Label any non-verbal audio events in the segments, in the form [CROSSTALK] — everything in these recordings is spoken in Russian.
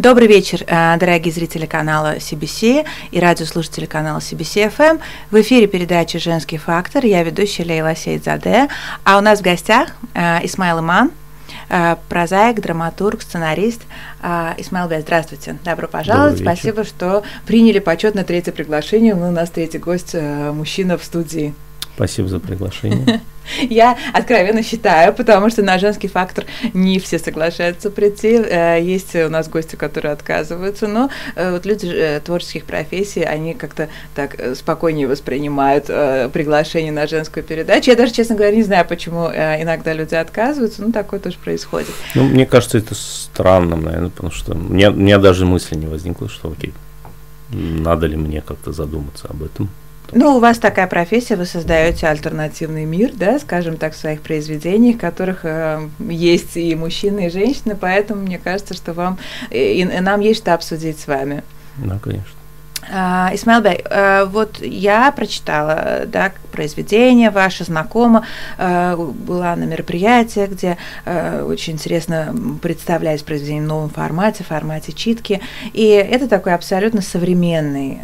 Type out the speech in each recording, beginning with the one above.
Добрый вечер, э, дорогие зрители канала CBC и радиослушатели канала CBC FM. В эфире передача «Женский фактор». Я ведущая Лейла Сейдзаде. А у нас в гостях э, Исмаил Иман, э, прозаик, драматург, сценарист. Исмаил Бей, здравствуйте. Добро пожаловать. Спасибо, что приняли почетное третье приглашение. У нас третий гость, мужчина в студии. Спасибо за приглашение. [LAUGHS] Я откровенно считаю, потому что на женский фактор не все соглашаются прийти. Э, есть у нас гости, которые отказываются, но э, вот люди э, творческих профессий, они как-то так спокойнее воспринимают приглашение на женскую передачу. Я даже, честно говоря, не знаю, почему иногда люди отказываются, но такое тоже происходит. Ну, мне кажется, это странным, наверное, потому что мне, у меня даже мысли не возникло, что окей, надо ли мне как-то задуматься об этом. Ну, у вас такая профессия, вы создаете альтернативный мир, да, скажем так, в своих произведениях, в которых э, есть и мужчины, и женщины, поэтому мне кажется, что вам и, и нам есть что обсудить с вами. Да, конечно. Uh, Исмаил Бей, uh, вот я прочитала да, произведение ваше, знакомо, uh, была на мероприятии, где очень интересно представлять произведение в новом формате, в формате читки, и это такой абсолютно современный,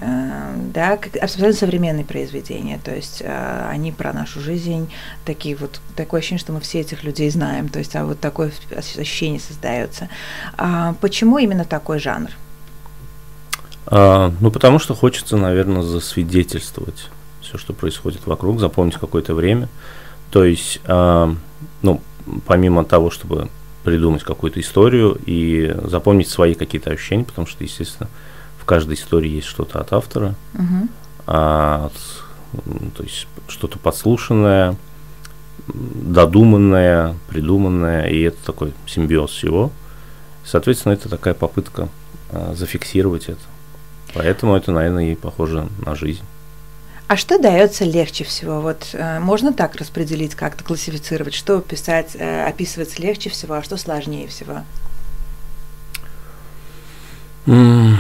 да, абсолютно современные произведения, то есть они про нашу жизнь, такие вот, такое ощущение, что мы все этих людей знаем, то есть а вот такое ощущение создается. Почему именно такой жанр? А, ну, потому что хочется, наверное, засвидетельствовать все, что происходит вокруг, запомнить какое-то время. То есть, а, ну, помимо того, чтобы придумать какую-то историю и запомнить свои какие-то ощущения, потому что, естественно, в каждой истории есть что-то от автора, uh-huh. а, от, то есть что-то подслушанное, додуманное, придуманное, и это такой симбиоз всего. Соответственно, это такая попытка а, зафиксировать это. Поэтому это, наверное, и похоже на жизнь. А что дается легче всего? Вот э, можно так распределить, как-то классифицировать, что писать, э, описывать легче всего, а что сложнее всего? Mm,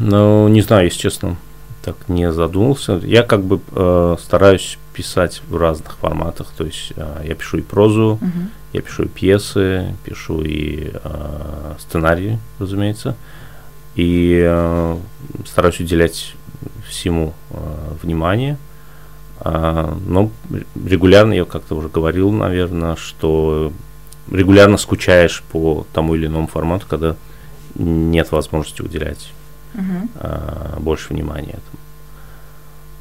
ну, не знаю, если честно, так не задумался. Я как бы э, стараюсь писать в разных форматах. То есть э, я пишу и прозу, uh-huh. я пишу и пьесы, пишу и э, сценарии, разумеется. Э, и э, стараюсь уделять всему э, внимание. Э, но регулярно, я как-то уже говорил, наверное, что регулярно скучаешь по тому или иному формату, когда нет возможности уделять uh-huh. э, больше внимания этому.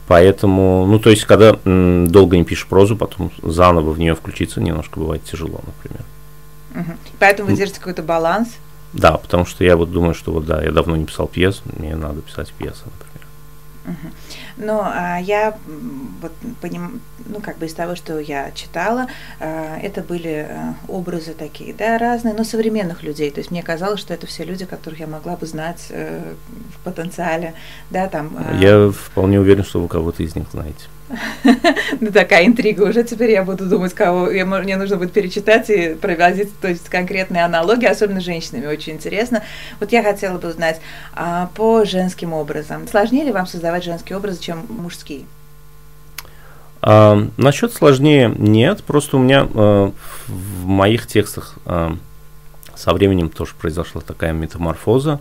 Поэтому, ну, то есть, когда м, долго не пишешь прозу, потом заново в нее включиться немножко бывает тяжело, например. Uh-huh. Поэтому вы держите какой-то баланс да, потому что я вот думаю, что вот да, я давно не писал пьес, мне надо писать пьесы, например. Угу. Но а, я вот поним, ну как бы из того, что я читала, а, это были а, образы такие, да, разные, но современных людей. То есть мне казалось, что это все люди, которых я могла бы знать а, в потенциале, да, там. А... Я вполне уверен, что вы кого-то из них знаете. Ну, такая интрига уже. Теперь я буду думать, кого я, мне нужно будет перечитать и проводить то есть, конкретные аналогии, особенно с женщинами. Очень интересно. Вот я хотела бы узнать а, по женским образам. Сложнее ли вам создавать женские образы, чем мужские? А, насчет сложнее нет. Просто у меня а, в моих текстах а, со временем тоже произошла такая метаморфоза.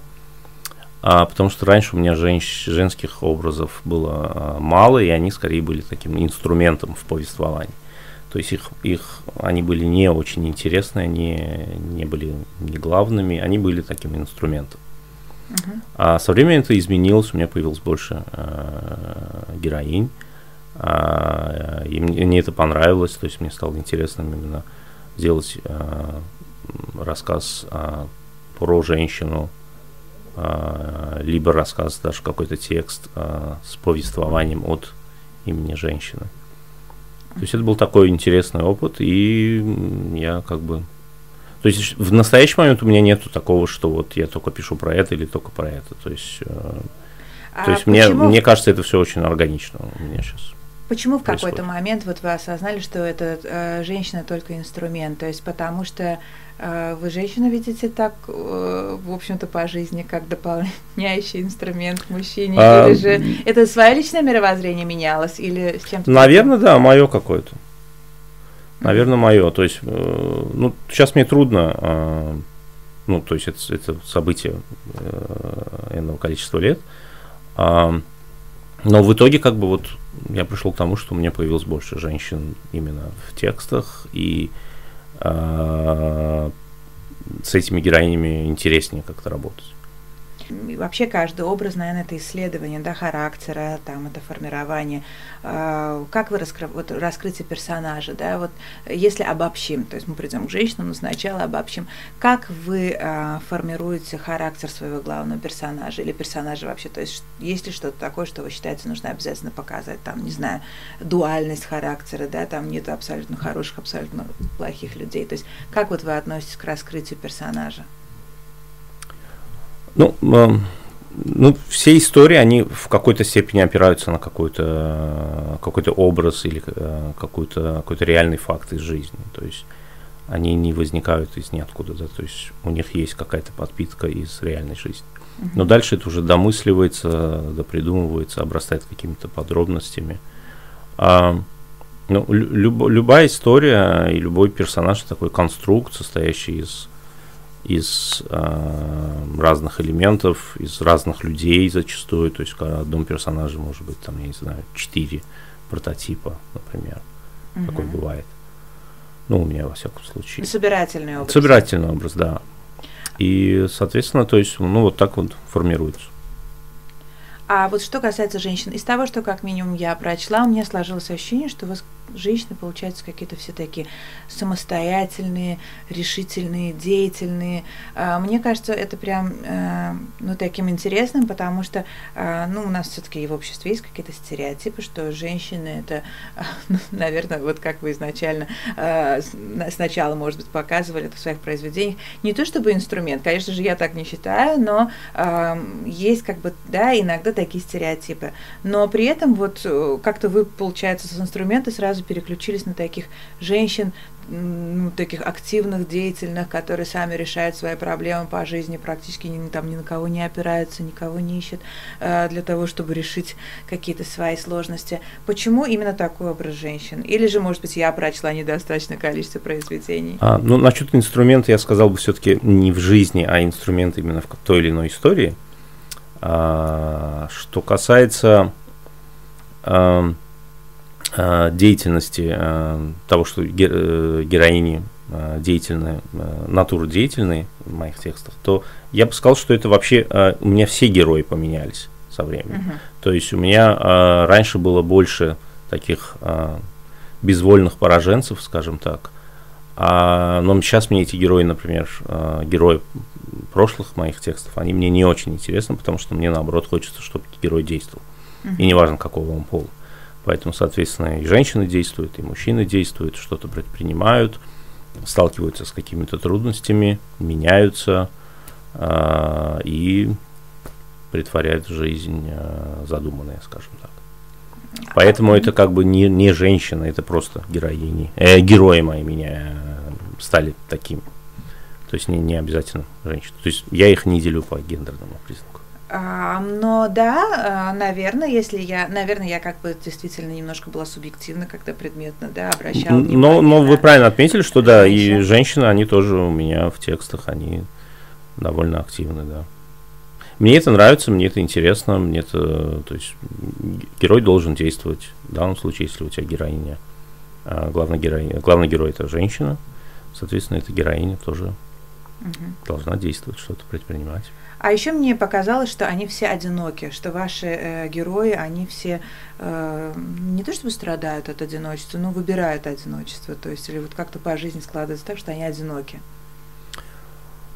А, потому что раньше у меня женщ, женских образов было а, мало, и они скорее были таким инструментом в повествовании. То есть их, их, они были не очень интересны, они не были не главными, они были таким инструментом. Uh-huh. А со временем это изменилось, у меня появилось больше э, героинь, э, и мне, мне это понравилось, то есть мне стало интересным именно сделать э, рассказ э, про женщину, либо рассказ, даже какой-то текст а, с повествованием от имени женщины. То есть это был такой интересный опыт, и я как бы... То есть в настоящий момент у меня нету такого, что вот я только пишу про это или только про это. То есть, э, а то есть мне, мне кажется, это все очень органично у меня сейчас. Почему в какой-то момент вот вы осознали, что это э, женщина только инструмент? То есть потому что э, вы женщину видите так, э, в общем-то, по жизни, как дополняющий инструмент к мужчине? А, или же это свое личное мировоззрение менялось? Или с чем-то? Наверное, да, мое какое-то. Наверное, мое. То есть, э, ну, сейчас мне трудно э, ну, то есть это, это событие э, энного количества лет. А, но в итоге, как бы вот я пришел к тому, что у меня появилось больше женщин именно в текстах, и а, с этими героинями интереснее как-то работать вообще каждый образ, наверное, это исследование да, характера, там, это формирование. А, как вы раскры... вот, раскрытие персонажа, да, вот если обобщим, то есть мы придем к женщинам, но сначала обобщим, как вы а, формируете характер своего главного персонажа или персонажа вообще, то есть есть ли что-то такое, что вы считаете нужно обязательно показать, там, не знаю, дуальность характера, да, там нет абсолютно хороших, абсолютно плохих людей, то есть как вот вы относитесь к раскрытию персонажа? Ну, ну, все истории, они в какой-то степени опираются на какой-то какой образ или э, какой-то какой реальный факт из жизни. То есть они не возникают из ниоткуда, да, то есть у них есть какая-то подпитка из реальной жизни. Но дальше это уже домысливается, допридумывается, обрастает какими-то подробностями. А, ну, люб, любая история и любой персонаж такой конструкт, состоящий из из э, разных элементов, из разных людей зачастую. То есть в одном персонаже может быть, там, я не знаю, четыре прототипа, например. Угу. Такое бывает. Ну, у меня, во всяком случае. Собирательный образ. Собирательный образ, да. И, соответственно, то есть, ну, вот так вот формируется. А вот что касается женщин, из того, что как минимум я прочла, у меня сложилось ощущение, что вас женщины, получаются, какие-то все такие самостоятельные, решительные, деятельные. А, мне кажется, это прям э, ну, таким интересным, потому что а, ну, у нас все-таки в обществе есть какие-то стереотипы, что женщины это, [LAUGHS] ну, наверное, вот как вы изначально сначала, может быть, показывали это в своих произведениях, не то чтобы инструмент, конечно же, я так не считаю, но есть как бы, да, иногда такие стереотипы. Но при этом вот э, как-то вы, получается, с инструмента сразу сразу переключились на таких женщин, ну, таких активных, деятельных, которые сами решают свои проблемы по жизни, практически ни, там, ни на кого не опираются, никого не ищут э, для того, чтобы решить какие-то свои сложности. Почему именно такой образ женщин? Или же, может быть, я прочла недостаточное количество произведений? А, ну, насчет инструмента я сказал бы все-таки не в жизни, а инструмент именно в той или иной истории. А, что касается... А, деятельности, э, того, что э, героини деятельные, натура деятельные в моих текстах, то я бы сказал, что это вообще у меня все герои поменялись со временем. Uh-huh. То есть у меня раньше было больше таких безвольных пораженцев, скажем так. А, но сейчас мне эти герои, например, герои прошлых моих текстов, они мне не очень интересны, потому что мне наоборот хочется, чтобы герой действовал. Uh-huh. И неважно, какого он пола. Поэтому, соответственно, и женщины действуют, и мужчины действуют, что-то предпринимают, сталкиваются с какими-то трудностями, меняются э, и притворяют в жизнь э, задуманное, скажем так. Поэтому это как бы не, не женщина, это просто героини. Э, герои мои меня стали такими. То есть не, не обязательно женщины. То есть я их не делю по гендерному признаку. Но да, а, наверное, если я, наверное, я как бы действительно немножко была субъективна, когда предметно, да, обращала. Но, но вы правильно отметили, что да, и женщины, они тоже у меня в текстах, они довольно активны, да. Мне это нравится, мне это интересно, мне это, то есть герой должен действовать. В данном случае, если у тебя героиня, а главный герой, главный герой это женщина, соответственно, эта героиня тоже угу. должна действовать, что-то предпринимать. А еще мне показалось, что они все одиноки, что ваши э, герои, они все э, не то чтобы страдают от одиночества, но выбирают одиночество, то есть или вот как-то по жизни складывается так, что они одиноки.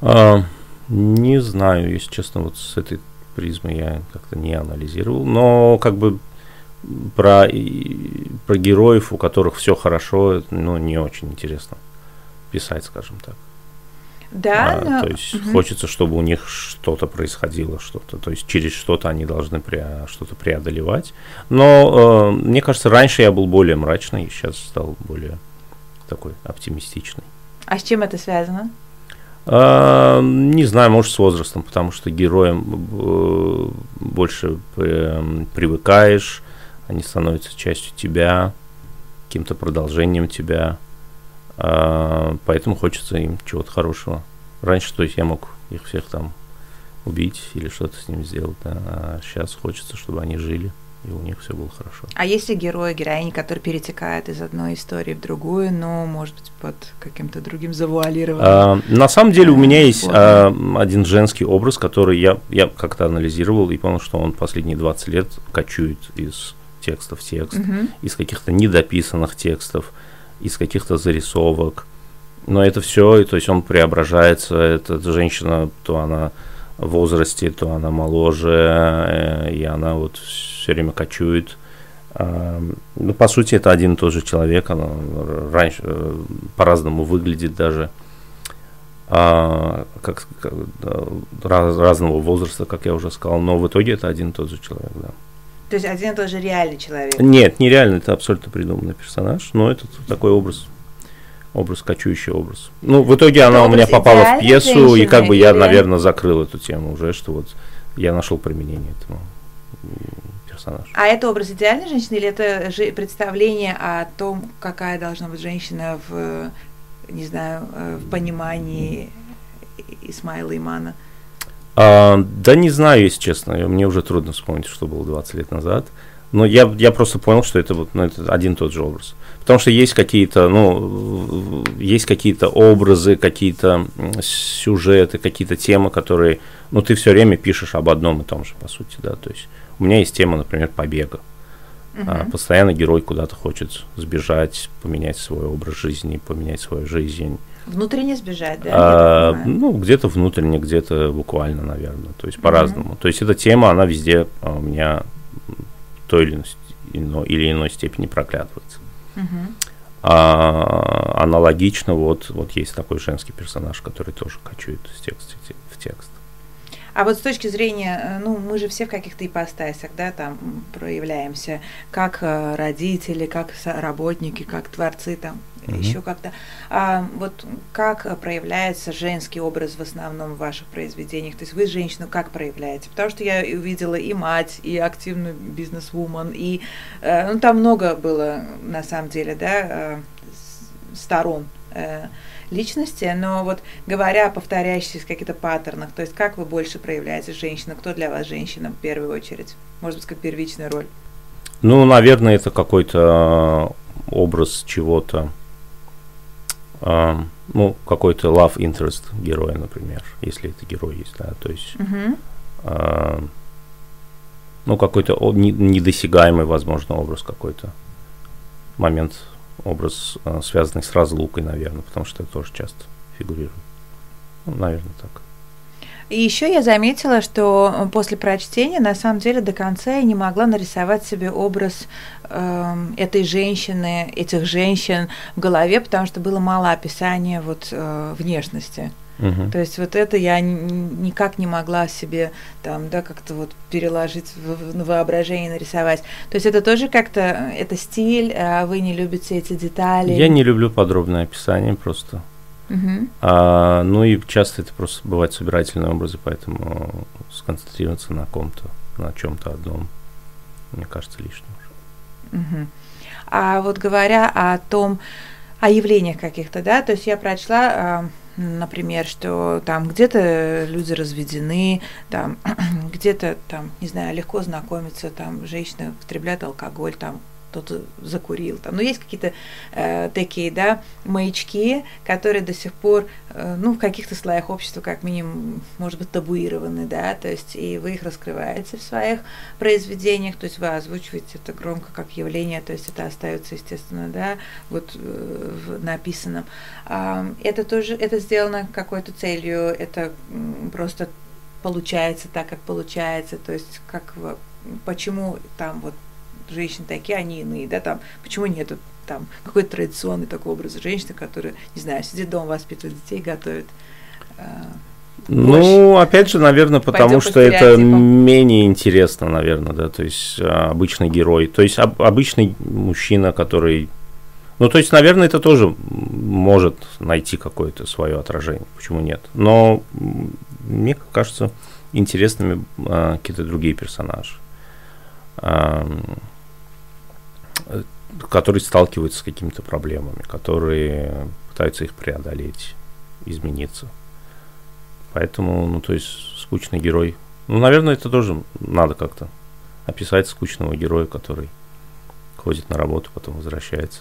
А, не знаю, если честно, вот с этой призмы я как-то не анализировал, но как бы про, и, про героев, у которых все хорошо, ну, не очень интересно писать, скажем так. Да, а, но... то есть угу. хочется, чтобы у них что-то происходило, что-то, то есть через что-то они должны пре- что-то преодолевать. Но э, мне кажется, раньше я был более мрачный, сейчас стал более такой оптимистичный. А с чем это связано? А, не знаю, может, с возрастом, потому что героям э, больше э, привыкаешь, они становятся частью тебя, каким-то продолжением тебя. А, поэтому хочется им чего-то хорошего раньше, то есть я мог их всех там убить или что-то с ними сделать, да, а сейчас хочется, чтобы они жили и у них все было хорошо. А есть ли герои, героини, которые перетекают из одной истории в другую, но, может быть, под каким-то другим завуалированным? А, на самом деле у меня есть а, один женский образ, который я, я как-то анализировал и понял, что он последние 20 лет кочует из текста в текст, угу. из каких-то недописанных текстов, из каких-то зарисовок. Но это все, то есть он преображается, эта женщина, то она в возрасте, то она моложе, э, и она вот все время кочует. Ну, по сути, это один и тот же человек, она раньше э, по-разному выглядит даже, а, как, как раз, разного возраста, как я уже сказал, но в итоге это один и тот же человек, да. То есть один и тот же реальный человек? Нет, нереальный, это абсолютно придуманный персонаж, но это такой образ образ, кочующий образ. Ну, в итоге это она у меня попала в пьесу, и как бы я, наверное, закрыл эту тему уже, что вот я нашел применение этому персонажу. А это образ идеальной женщины или это же представление о том, какая должна быть женщина в, не знаю, э, в понимании Исмаила Имана? А, да не знаю, если честно. Мне уже трудно вспомнить, что было 20 лет назад. Но я, я просто понял, что это, вот, ну, это один и тот же образ. Потому что есть какие-то, ну, есть какие-то образы, какие-то сюжеты, какие-то темы, которые, ну, ты все время пишешь об одном и том же, по сути, да. То есть у меня есть тема, например, побега. Uh-huh. А, постоянно герой куда-то хочет сбежать, поменять свой образ жизни, поменять свою жизнь. Внутренне сбежать, да? А, ну, где-то внутренне, где-то буквально, наверное. То есть по-разному. То есть эта тема, она везде а, у меня той или иной, или иной степени проглядывается. Uh-huh. А, аналогично, вот, вот есть такой женский персонаж, который тоже качует с текста в текст. А вот с точки зрения, э, ну, мы же все в каких-то ипостасях, да, там проявляемся, как э, родители, как работники, как творцы, там, угу. еще как-то. А вот как проявляется женский образ в основном в ваших произведениях? То есть вы женщину как проявляете? Потому что я увидела и мать, и активную бизнес-вумен, и, э, ну, там много было, на самом деле, да, сторон личности, но вот говоря о повторяющихся каких-то паттернах, то есть как вы больше проявляете женщину, кто для вас женщина в первую очередь? Может быть, как первичная роль? Ну, наверное, это какой-то э, образ чего-то, ну, какой-то love interest героя, например, если это герой есть, да, то есть, uh-huh. ну, какой-то недосягаемый, возможно, образ какой-то, момент образ, э, связанный с разлукой, наверное, потому что это тоже часто фигурирует. Ну, наверное, так. И еще я заметила, что после прочтения, на самом деле, до конца я не могла нарисовать себе образ э, этой женщины, этих женщин в голове, потому что было мало описания вот э, внешности. Угу. То есть вот это я никак не могла себе там, да, как-то вот переложить в, в воображение, нарисовать. То есть это тоже как-то, это стиль, а вы не любите эти детали? Я не люблю подробное описание просто. Угу. А, ну и часто это просто бывают собирательные образы, поэтому сконцентрироваться на ком-то, на чем-то одном, мне кажется, лишним. Угу. А вот говоря о том, о явлениях каких-то, да, то есть я прочла а, например, что там где-то люди разведены, там [CLEARS THROAT] где-то там, не знаю, легко знакомиться, там женщина употребляет алкоголь, там кто-то закурил. Там. Но есть какие-то э, такие, да, маячки, которые до сих пор, э, ну, в каких-то слоях общества, как минимум, может быть, табуированы, да, то есть и вы их раскрываете в своих произведениях, то есть вы озвучиваете это громко как явление, то есть это остается, естественно, да, вот э, в написанном. Э, это тоже, это сделано какой-то целью, это просто получается так, как получается, то есть как почему там вот женщины такие, они иные, да, там, почему нету там какой-то традиционный такой образ женщины, которая, не знаю, сидит дома, воспитывает детей, готовит. Э, ну, опять же, наверное, потому что это менее интересно, наверное, да, то есть а, обычный герой, то есть об, обычный мужчина, который, ну, то есть, наверное, это тоже может найти какое-то свое отражение, почему нет? Но мне кажется интересными а, какие-то другие персонажи. А, которые сталкиваются с какими-то проблемами, которые пытаются их преодолеть, измениться. Поэтому, ну, то есть, скучный герой. Ну, наверное, это тоже надо как-то описать скучного героя, который ходит на работу, потом возвращается.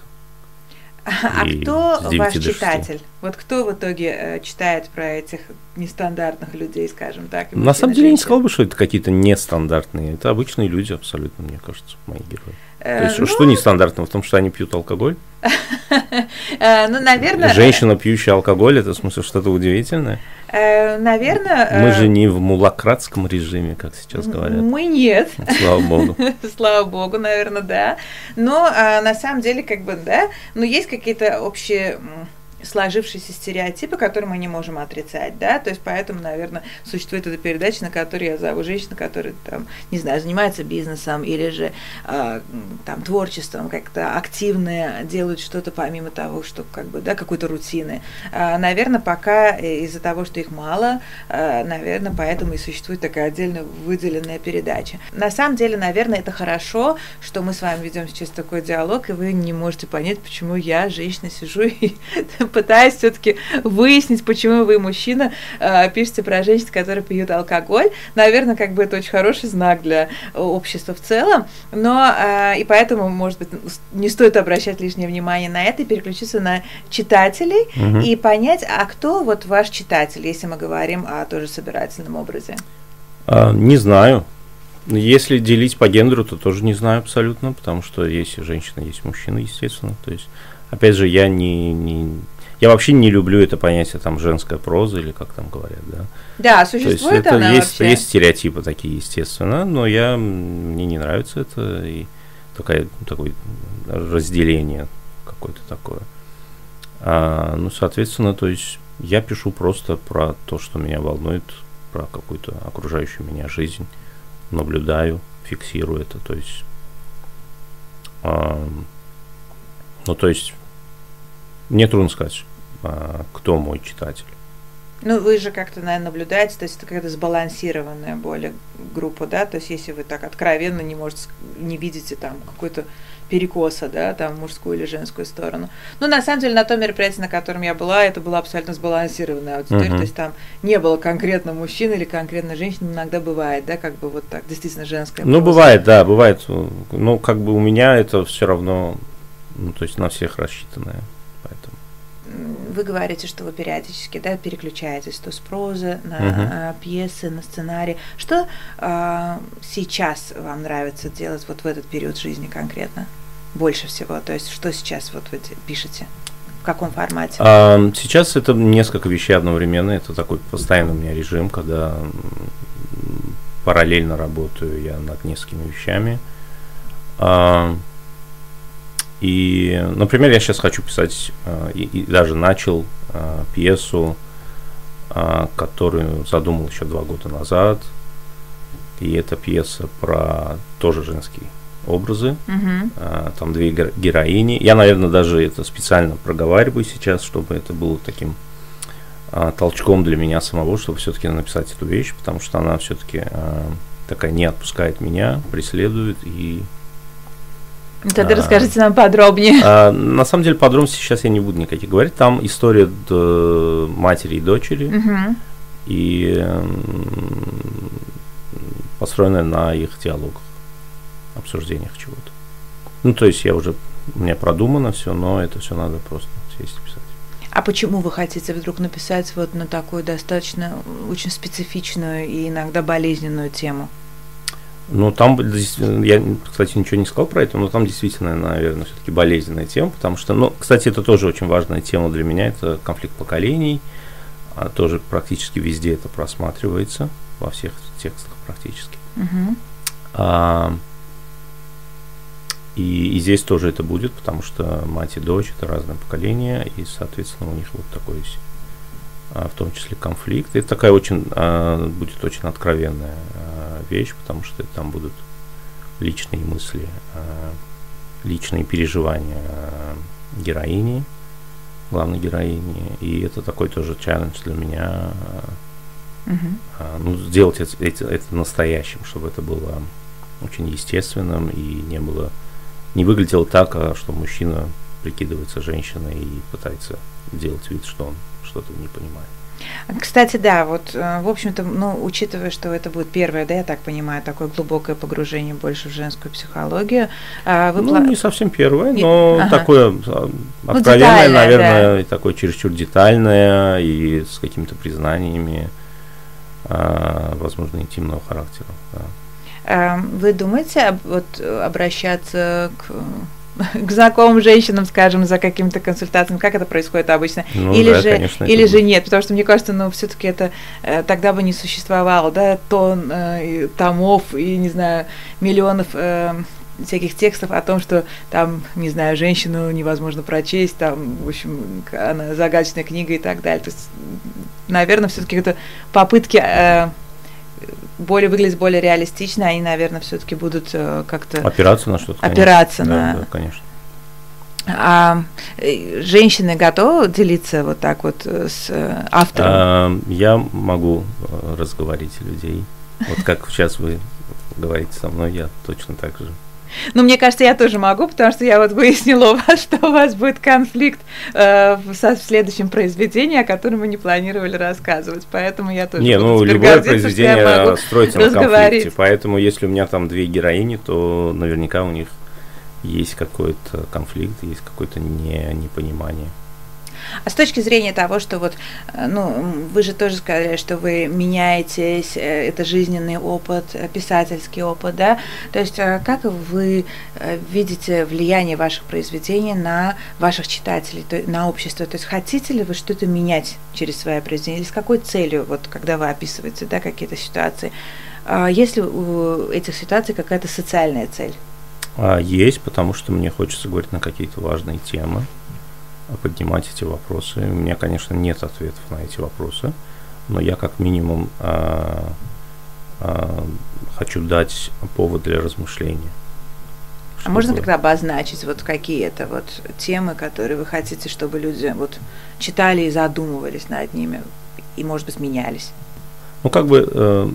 А кто ваш читатель? Вот кто в итоге э, читает про этих нестандартных людей, скажем так? На самом деле я не сказал бы, что это какие-то нестандартные. Это обычные люди абсолютно, мне кажется, мои герои. Э, То есть, ну... что нестандартного в том, что они пьют алкоголь? [LAUGHS] Э, ну, наверное... Женщина, пьющая алкоголь, это в смысле что-то удивительное? Э, наверное... Мы же не в мулакратском режиме, как сейчас говорят. Мы нет. [LAUGHS] Слава богу. [LAUGHS] Слава богу, наверное, да. Но на самом деле, как бы, да, но есть какие-то общие сложившиеся стереотипы, которые мы не можем отрицать, да, то есть поэтому, наверное, существует эта передача, на которой я зову женщину, которая там, не знаю, занимается бизнесом или же э, там творчеством, как-то активные, делают что-то помимо того, что как бы, да, какой-то рутины. Э, наверное, пока из-за того, что их мало, э, наверное, поэтому и существует такая отдельно выделенная передача. На самом деле, наверное, это хорошо, что мы с вами ведем сейчас такой диалог, и вы не можете понять, почему я, женщина, сижу [LAUGHS] и пытаясь все-таки выяснить, почему вы, мужчина, э, пишете про женщин, которые пьют алкоголь. Наверное, как бы это очень хороший знак для общества в целом, но э, и поэтому, может быть, не стоит обращать лишнее внимание на это и переключиться на читателей угу. и понять, а кто вот ваш читатель, если мы говорим о тоже собирательном образе? А, не знаю. Если делить по гендеру, то тоже не знаю абсолютно, потому что есть женщина, есть мужчина, естественно. То есть, опять же, я не, не я вообще не люблю это понятие там женская проза или как там говорят, да. Да, существует То есть, это она есть, вообще. есть стереотипы такие, естественно, но я мне не нравится это и такая такое разделение какое-то такое. А, ну, соответственно, то есть я пишу просто про то, что меня волнует, про какую-то окружающую меня жизнь, наблюдаю, фиксирую это, то есть, а, ну, то есть, мне трудно сказать, кто мой читатель. Ну, вы же как-то, наверное, наблюдаете, то есть это какая-то сбалансированная более группа, да, то есть если вы так откровенно не можете, не видите там какой-то перекоса, да, там мужскую или женскую сторону. Ну, на самом деле, на том мероприятии, на котором я была, это была абсолютно сбалансированная аудитория, uh-huh. то есть там не было конкретно мужчин или конкретно женщин, иногда бывает, да, как бы вот так, действительно женская. Ну, бывает, да, бывает. Ну, как бы у меня это все равно, ну, то есть на всех рассчитанное вы говорите, что вы периодически да, переключаетесь то с прозы на uh-huh. пьесы, на сценарий. Что э, сейчас вам нравится делать вот в этот период жизни конкретно? Больше всего? То есть что сейчас вот вы пишете? В каком формате? А, сейчас это несколько вещей одновременно. Это такой постоянный у меня режим, когда параллельно работаю я над несколькими вещами. А, и, например, я сейчас хочу писать, э, и, и даже начал э, пьесу, э, которую задумал еще два года назад. И это пьеса про тоже женские образы. Uh-huh. Там две героини. Я, наверное, даже это специально проговариваю сейчас, чтобы это было таким толчком для меня самого, чтобы все-таки написать эту вещь, потому что она все-таки такая не отпускает меня, преследует и Тогда а, расскажите нам подробнее. А, на самом деле подробности сейчас я не буду никаких говорить. Там история матери и дочери. Угу. И построенная на их диалогах, обсуждениях чего-то. Ну, то есть я уже, у меня продумано все, но это все надо просто сесть и писать. А почему вы хотите вдруг написать вот на такую достаточно очень специфичную и иногда болезненную тему? Ну, там, я, кстати, ничего не сказал про это, но там действительно, наверное, все-таки болезненная тема, потому что, ну, кстати, это тоже очень важная тема для меня, это конфликт поколений, а тоже практически везде это просматривается, во всех текстах практически. Uh-huh. А, и, и здесь тоже это будет, потому что мать и дочь это разное поколение, и, соответственно, у них вот такой есть в том числе конфликт. Это такая очень, а, будет очень откровенная а, вещь, потому что там будут личные мысли, личные переживания героини, главной героини. И это такой тоже челлендж для меня. Uh-huh. Ну, сделать это, это, это настоящим, чтобы это было очень естественным и не было не выглядело так, что мужчина прикидывается женщиной и пытается делать вид, что он что-то не понимаю. Кстати, да, вот, э, в общем-то, ну, учитывая, что это будет первое, да, я так понимаю, такое глубокое погружение больше в женскую психологию. А вы ну, пла... не совсем первое, но ага. такое а, ну, откровенное, ну, наверное, да. такое чересчур детальное, и с какими-то признаниями, а, возможно, интимного характера. Да. Эм, вы думаете вот, обращаться к [LAUGHS] к знакомым женщинам, скажем, за какими-то консультациями, как это происходит обычно, ну, или да, же, конечно, или же нет, потому что мне кажется, ну все-таки это э, тогда бы не существовало, да, тон э, томов и не знаю миллионов э, всяких текстов о том, что там, не знаю, женщину невозможно прочесть, там, в общем, она загадочная книга и так далее. То есть, наверное, все-таки это попытки э, более выглядеть более реалистично, они, наверное, все-таки будут э, как-то опираться на что-то. Опираться конечно. на. Да, да, конечно. А э, женщины готовы делиться вот так вот э, с автором? А, я могу разговорить людей. Вот как сейчас вы говорите со мной, я точно так же ну, мне кажется, я тоже могу, потому что я вот выяснила у вас, что у вас будет конфликт э, в, в следующем произведении, о котором мы не планировали рассказывать. Поэтому я тоже Не, ну, любое произведение строится на конфликте. Поэтому, если у меня там две героини, то наверняка у них есть какой-то конфликт, есть какое-то не, непонимание. А с точки зрения того, что вот, э, ну, вы же тоже сказали, что вы меняетесь, э, это жизненный опыт, э, писательский опыт, да? То есть как вы видите влияние ваших произведений на ваших читателей, на общество? То есть хотите ли вы что-то менять через свои произведения? Или с какой целью, вот когда вы описываете, да, какие-то ситуации? А есть ли у этих ситуаций какая-то социальная цель? А, есть, потому что мне хочется говорить на какие-то важные темы поднимать эти вопросы. У меня, конечно, нет ответов на эти вопросы, но я как минимум э, э, хочу дать повод для размышления. А можно тогда обозначить вот какие это вот темы, которые вы хотите, чтобы люди вот читали и задумывались над ними и, может быть, менялись? Ну, как бы э,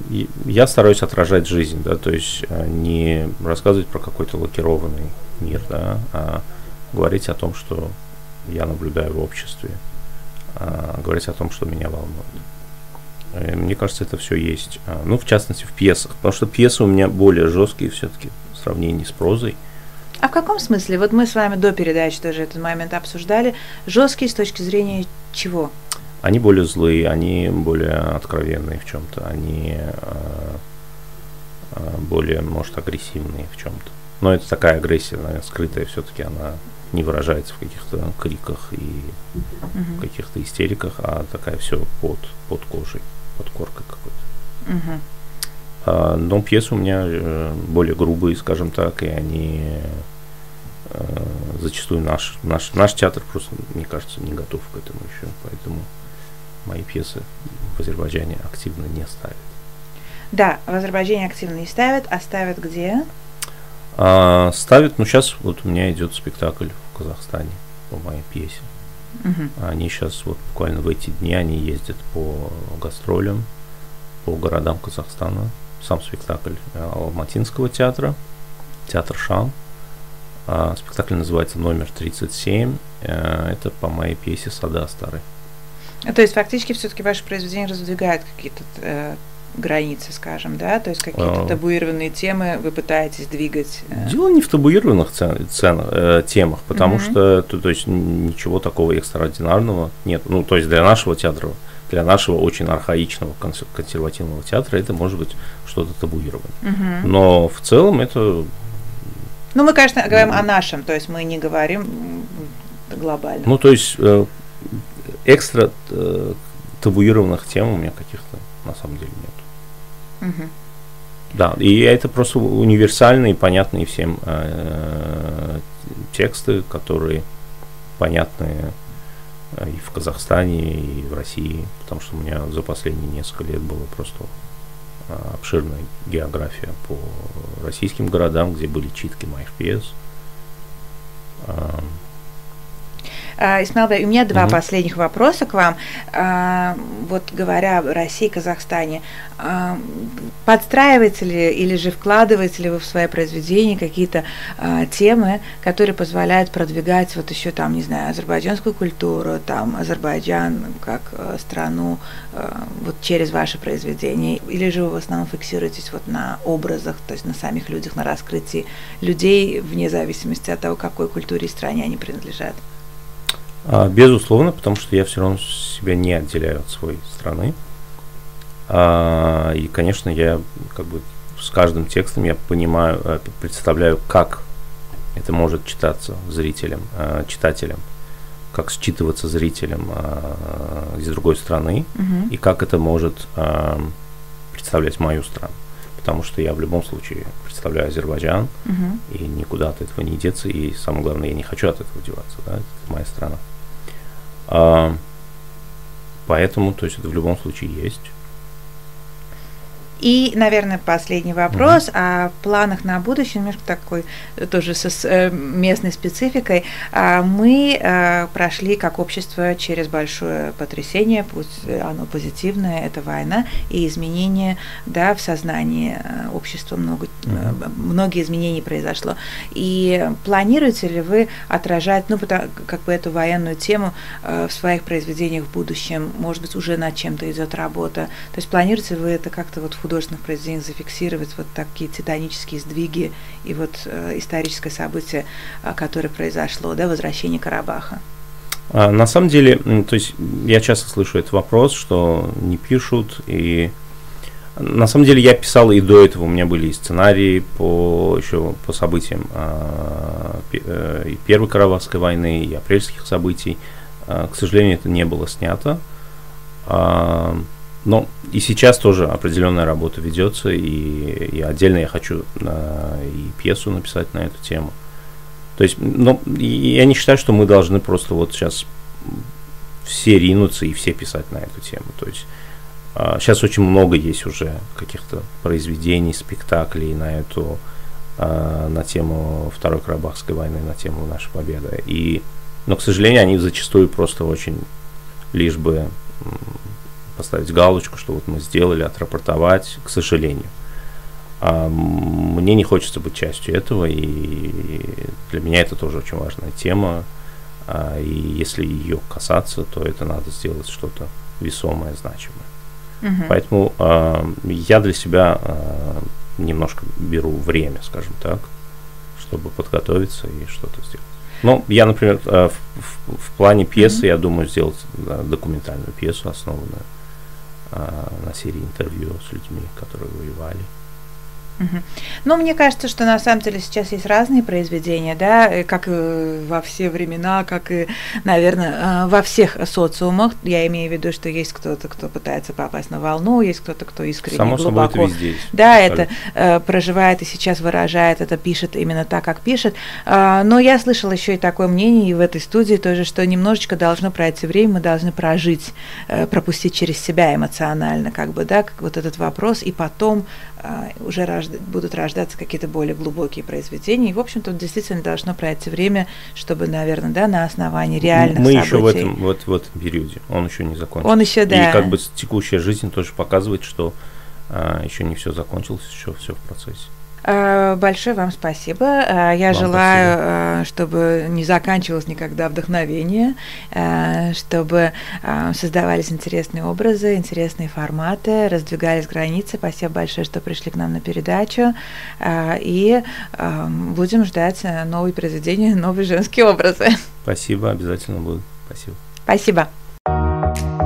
я стараюсь отражать жизнь, да, то есть э, не рассказывать про какой-то лакированный мир, да, а говорить о том, что я наблюдаю в обществе, а, говорить о том, что меня волнует. Мне кажется, это все есть. А, ну, в частности, в пьесах. Потому что пьесы у меня более жесткие все-таки в сравнении с прозой. А в каком смысле? Вот мы с вами до передачи тоже этот момент обсуждали. Жесткие с точки зрения чего? Они более злые, они более откровенные в чем-то, они э, более, может, агрессивные в чем-то. Но это такая агрессия, наверное, скрытая все-таки, она не выражается в каких-то криках и угу. каких-то истериках, а такая все под, под кожей, под коркой какой-то. Угу. А, но пьесы у меня э, более грубые, скажем так, и они э, зачастую наш, наш, наш театр просто, мне кажется, не готов к этому еще, поэтому мои пьесы в Азербайджане активно не ставят. Да, в Азербайджане активно не ставят, а ставят где? А, ставят, ну сейчас вот у меня идет спектакль в Казахстане по моей пьесе. Угу. Они сейчас вот буквально в эти дни они ездят по гастролям, по городам Казахстана. Сам спектакль э, Алматинского театра, театр Шам. А, спектакль называется «Номер 37». А, это по моей пьесе «Сада старый». То есть фактически все-таки ваше произведение раздвигает какие-то э, границы, скажем, да, то есть какие-то а... табуированные темы вы пытаетесь двигать. Э. Дело не в табуированных цен, цен, э, темах, потому mm-hmm. что то, то есть ничего такого экстраординарного нет. Ну, то есть для нашего театра, для нашего очень архаичного консервативного театра это может быть что-то табуированное. Mm-hmm. Но в целом это. Ну, мы, конечно, говорим mm-hmm. о нашем, то есть мы не говорим глобально. Ну, то есть э, экстра э, табуированных тем у меня каких-то на самом деле нет. Угу. Да, и это просто универсальные, понятные всем э, тексты, которые понятны э, и в Казахстане, и в России, потому что у меня за последние несколько лет было просто э, обширная география по российским городам, где были читки моих Э, Исмаил, у меня два угу. последних вопроса к вам. Вот говоря о России и Казахстане, подстраиваете ли или же вкладываете ли вы в свои произведения какие-то темы, которые позволяют продвигать вот еще там, не знаю, азербайджанскую культуру, там Азербайджан как страну вот через ваши произведения, или же вы в основном фиксируетесь вот на образах, то есть на самих людях, на раскрытии людей вне зависимости от того, какой культуре и стране они принадлежат? А, безусловно, потому что я все равно себя не отделяю от своей страны. А, и, конечно, я как бы с каждым текстом я понимаю, э, представляю, как это может читаться зрителям, э, читателям, как считываться зрителям э, из другой страны, угу. и как это может представлять мою страну. Потому что я в любом случае представляю Азербайджан, угу. и никуда от этого не деться, и самое главное, я не хочу от этого деваться, да, это моя страна. А, поэтому, то есть это в любом случае есть. И, наверное, последний вопрос угу. о планах на будущее, немножко такой тоже с э, местной спецификой. А, мы э, прошли как общество через большое потрясение, пусть оно позитивное, это война и изменения да, в сознании э, общества, много, угу. многие изменения произошло. И планируете ли вы отражать, ну, потому, как бы эту военную тему в своих произведениях в будущем? Может быть, уже над чем-то идет работа? То есть планируете вы это как-то вот в художественных произведениях зафиксировать вот такие титанические сдвиги и вот э, историческое событие, э, которое произошло, да, возвращение Карабаха? А, на самом деле, то есть я часто слышу этот вопрос, что не пишут, и на самом деле я писал и до этого, у меня были и сценарии по еще по событиям а, э, и Первой Карабахской войны, и апрельских событий. А, к сожалению, это не было снято. Но и сейчас тоже определенная работа ведется, и, и отдельно я хочу э, и пьесу написать на эту тему. То есть, ну, я не считаю, что мы должны просто вот сейчас все ринуться и все писать на эту тему. То есть э, сейчас очень много есть уже каких-то произведений, спектаклей на эту э, на тему Второй Карабахской войны, на тему нашей победы. И, но, к сожалению, они зачастую просто очень лишь бы поставить галочку, что вот мы сделали, отрапортовать, к сожалению. А мне не хочется быть частью этого, и для меня это тоже очень важная тема. А, и если ее касаться, то это надо сделать что-то весомое, значимое. Угу. Поэтому а, я для себя а, немножко беру время, скажем так, чтобы подготовиться и что-то сделать. Ну, я, например, в, в, в плане пьесы, mm-hmm. я думаю, сделать документальную пьесу, основанную а, на серии интервью с людьми, которые воевали. Угу. Ну, мне кажется, что на самом деле сейчас есть разные произведения, да, как и во все времена, как и, наверное, а, во всех социумах. Я имею в виду, что есть кто-то, кто пытается попасть на волну, есть кто-то, кто искренне Само глубоко. Собой, это везде есть. Да, это э, проживает и сейчас выражает, это пишет именно так, как пишет. Э, но я слышала еще и такое мнение и в этой студии тоже, что немножечко должно пройти время, мы должны прожить, э, пропустить через себя эмоционально, как бы, да, как вот этот вопрос, и потом э, уже рождать рожда, будут рождаться какие-то более глубокие произведения. И, в общем-то, действительно должно пройти время, чтобы, наверное, да, на основании реальных Мы событий. еще в этом, вот, в этом периоде. Он еще не закончился. Он еще, да. И как бы текущая жизнь тоже показывает, что а, еще не все закончилось, еще все в процессе. Э, большое вам спасибо. Э, я вам желаю, спасибо. Э, чтобы не заканчивалось никогда вдохновение, чтобы создавались интересные образы, интересные форматы, раздвигались границы. Спасибо большое, что пришли к нам на передачу. И будем ждать новые произведения, новые женские образы. Спасибо, обязательно буду. Спасибо. Спасибо.